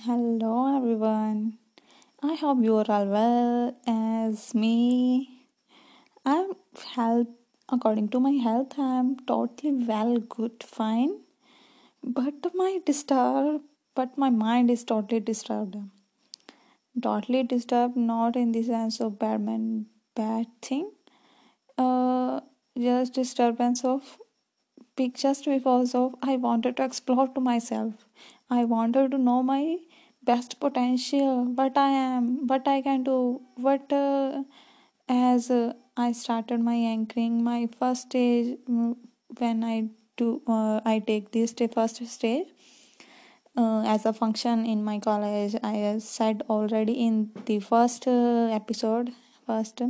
Hello everyone. I hope you are all well as me. I'm health according to my health I'm totally well good fine. But my disturb but my mind is totally disturbed. Totally disturbed not in the sense of bad man bad thing. Uh just disturbance of just because of I wanted to explore to myself. I wanted to know my best potential, but I am, what I can do, what uh, as uh, I started my anchoring, my first stage mm, when I do uh, I take this first stage uh, as a function in my college. I said already in the first uh, episode, first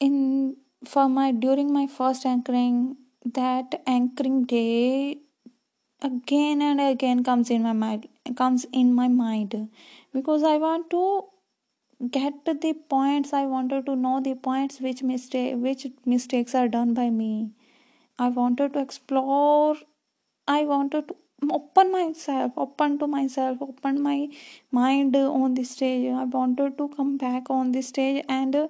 in for my during my first anchoring that anchoring day again and again comes in my mind comes in my mind. Because i want to get the points i wanted to know the points which mistake which mistakes are done by me. I wanted to explore i wanted to open myself open to myself open my mind on the stage. I wanted to come back on the stage and uh,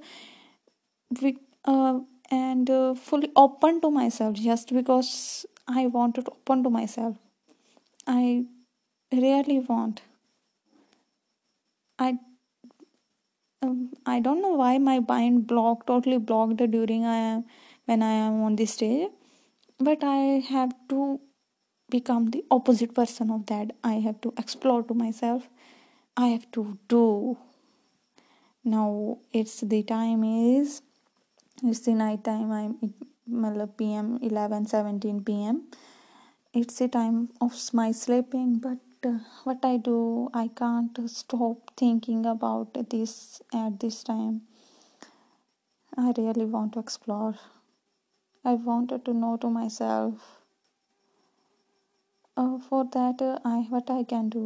we, uh, and uh, fully open to myself just because i wanted to open to myself I really want. I um, I don't know why my mind blocked totally blocked during I am when I am on this stage, but I have to become the opposite person of that. I have to explore to myself. I have to do. Now it's the time is it's the night time. I'm it, PM 11 17 PM it's a time of my sleeping but uh, what i do i can't stop thinking about this at this time. I really want to explore. I wanted to know to myself uh, for that uh, i what i can do.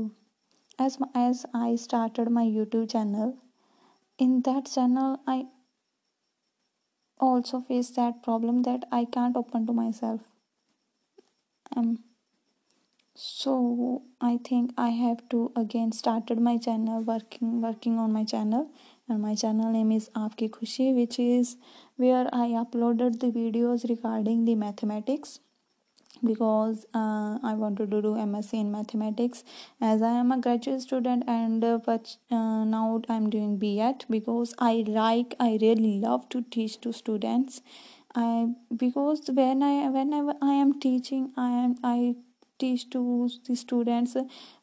As as i started my youtube channel in that channel i also face that problem that i can't open to myself um so i think i have to again started my channel working working on my channel. And my channel name is aapki khushi which is where i uploaded the videos regarding the mathematics. Because uh, i wanted to do msc in mathematics. As i am a graduate student and uh, but uh, now i'm doing B.Ed because i like i really love to teach to students i because when i whenever i am teaching i am i teach to the students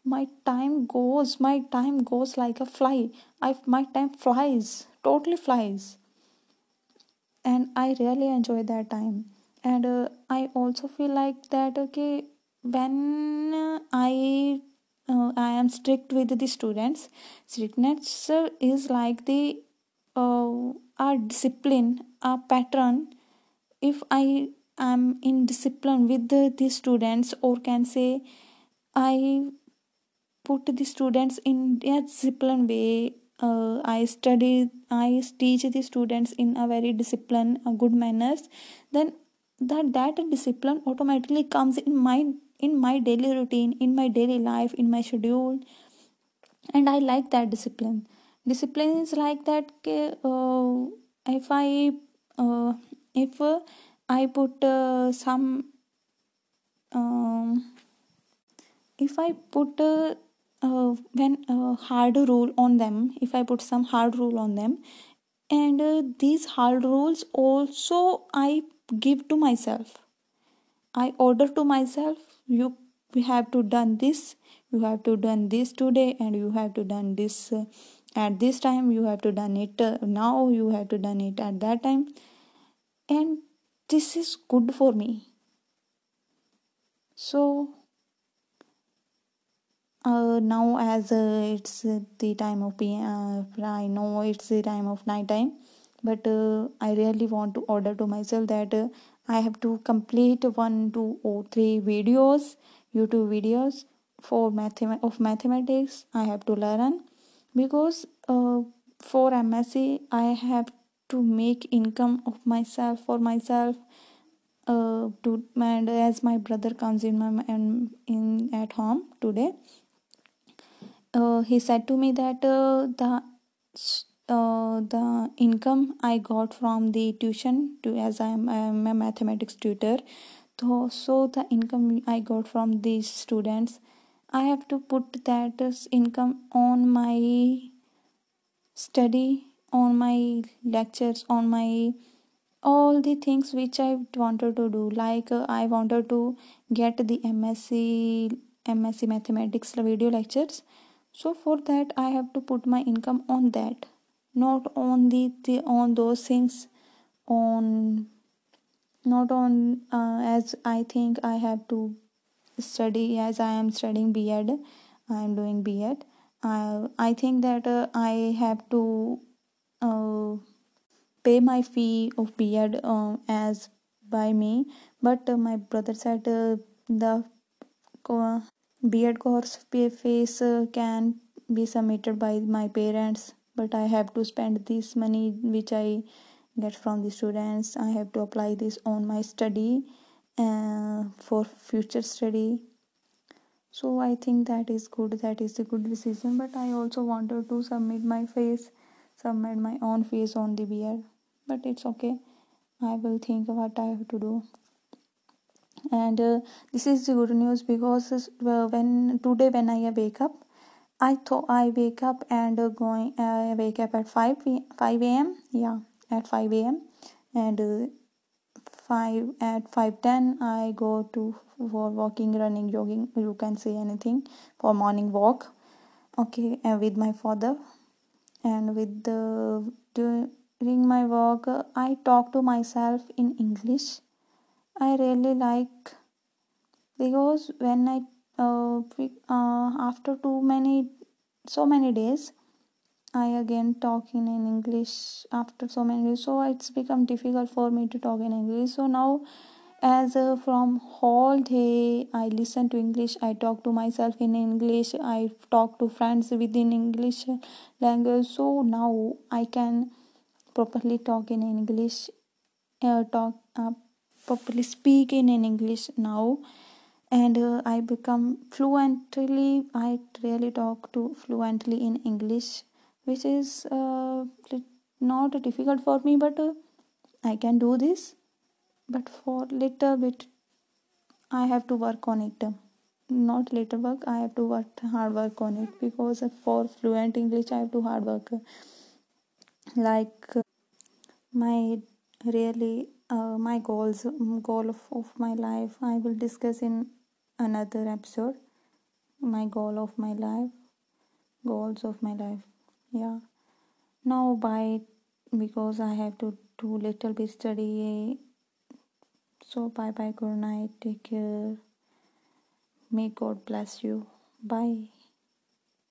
my time goes my time goes like a fly. I my time flies totally flies. And i really enjoy that time. And uh, i also feel like that okay when i uh, i am strict with the students strictness is like the uh, a discipline a pattern if i am in discipline with the, the students or can say i put the students in a way uh, i study i teach the students in a very disciplined a good manners then that that discipline automatically comes in my in my daily routine in my daily life in my schedule. And i like that discipline. Discipline is like that uh, if i uh, if uh, i put uh, some um, if i put uh, uh, when uh, hard rule on them if i put some hard rule on them and uh, these hard rules also i give to myself. I order to myself you have to done this you have to done this today and you have to done this uh, at this time you have to done it uh, now you have to done it at that time and this is good for me so uh, now as uh, it's the time of uh, I know it's the time of night time, but uh, I really want to order to myself that uh, I have to complete one, two, or three videos, YouTube videos for mathem- of mathematics. I have to learn because uh, for MSc I have to make income of myself for myself uh, to and as my brother comes in my in, in at home today. Uh, he said to me that uh, the uh, the income I got from the tuition to as I am, I am a mathematics tutor so, so the income I got from these students I have to put that income on my study on my lectures on my all the things which I wanted to do. Like uh, I wanted to get the MSc MSc mathematics video lectures. So for that I have to put my income on that. Not on the, the on those things on not on uh, as I think I have to study as I am studying B.Ed I am doing B.Ed uh, I think that uh, I have to uh, pay my fee of B.Ed uh, as by me. But uh, my brother said uh, the B.Ed course uh, can be submitted by my parents but I have to spend this money which I get from the students. I have to apply this on my study uh, for future study. So I think that is good. That is a good decision but I also wanted to submit my fees submit my own face on the B.Ed but it's okay I will think what I have to do and uh, this is the good news because uh, when today when I wake up I thought I wake up and uh, going I uh, wake up at 5 5 a.m. yeah at 5 a.m. and uh, 5 at 5:10 I go to for walking running jogging you can say anything for morning walk okay and with my father and with the during my walk I talk to myself in English. I really like because when I uh, uh, after too many so many days I again talking in English after so many days. So it's become difficult for me to talk in English. So now as uh, from whole day I listen to English I talk to myself in English I talk to friends within English language. So now I can properly talk in English uh, talk uh, properly speak in, English now. And uh, I become fluently I really talk to fluently in English which is uh, not difficult for me but uh, I can do this but for little bit I have to work on it. Not little work I have to work hard work on it. Because for fluent English I have to hard work. Like my really uh, my goals goal of, of my life i will discuss in another episode. My goal of my life goals of my life. Yeah. Now by because i have to do little bit study so bye bye good night. Take care. May god bless you. Bye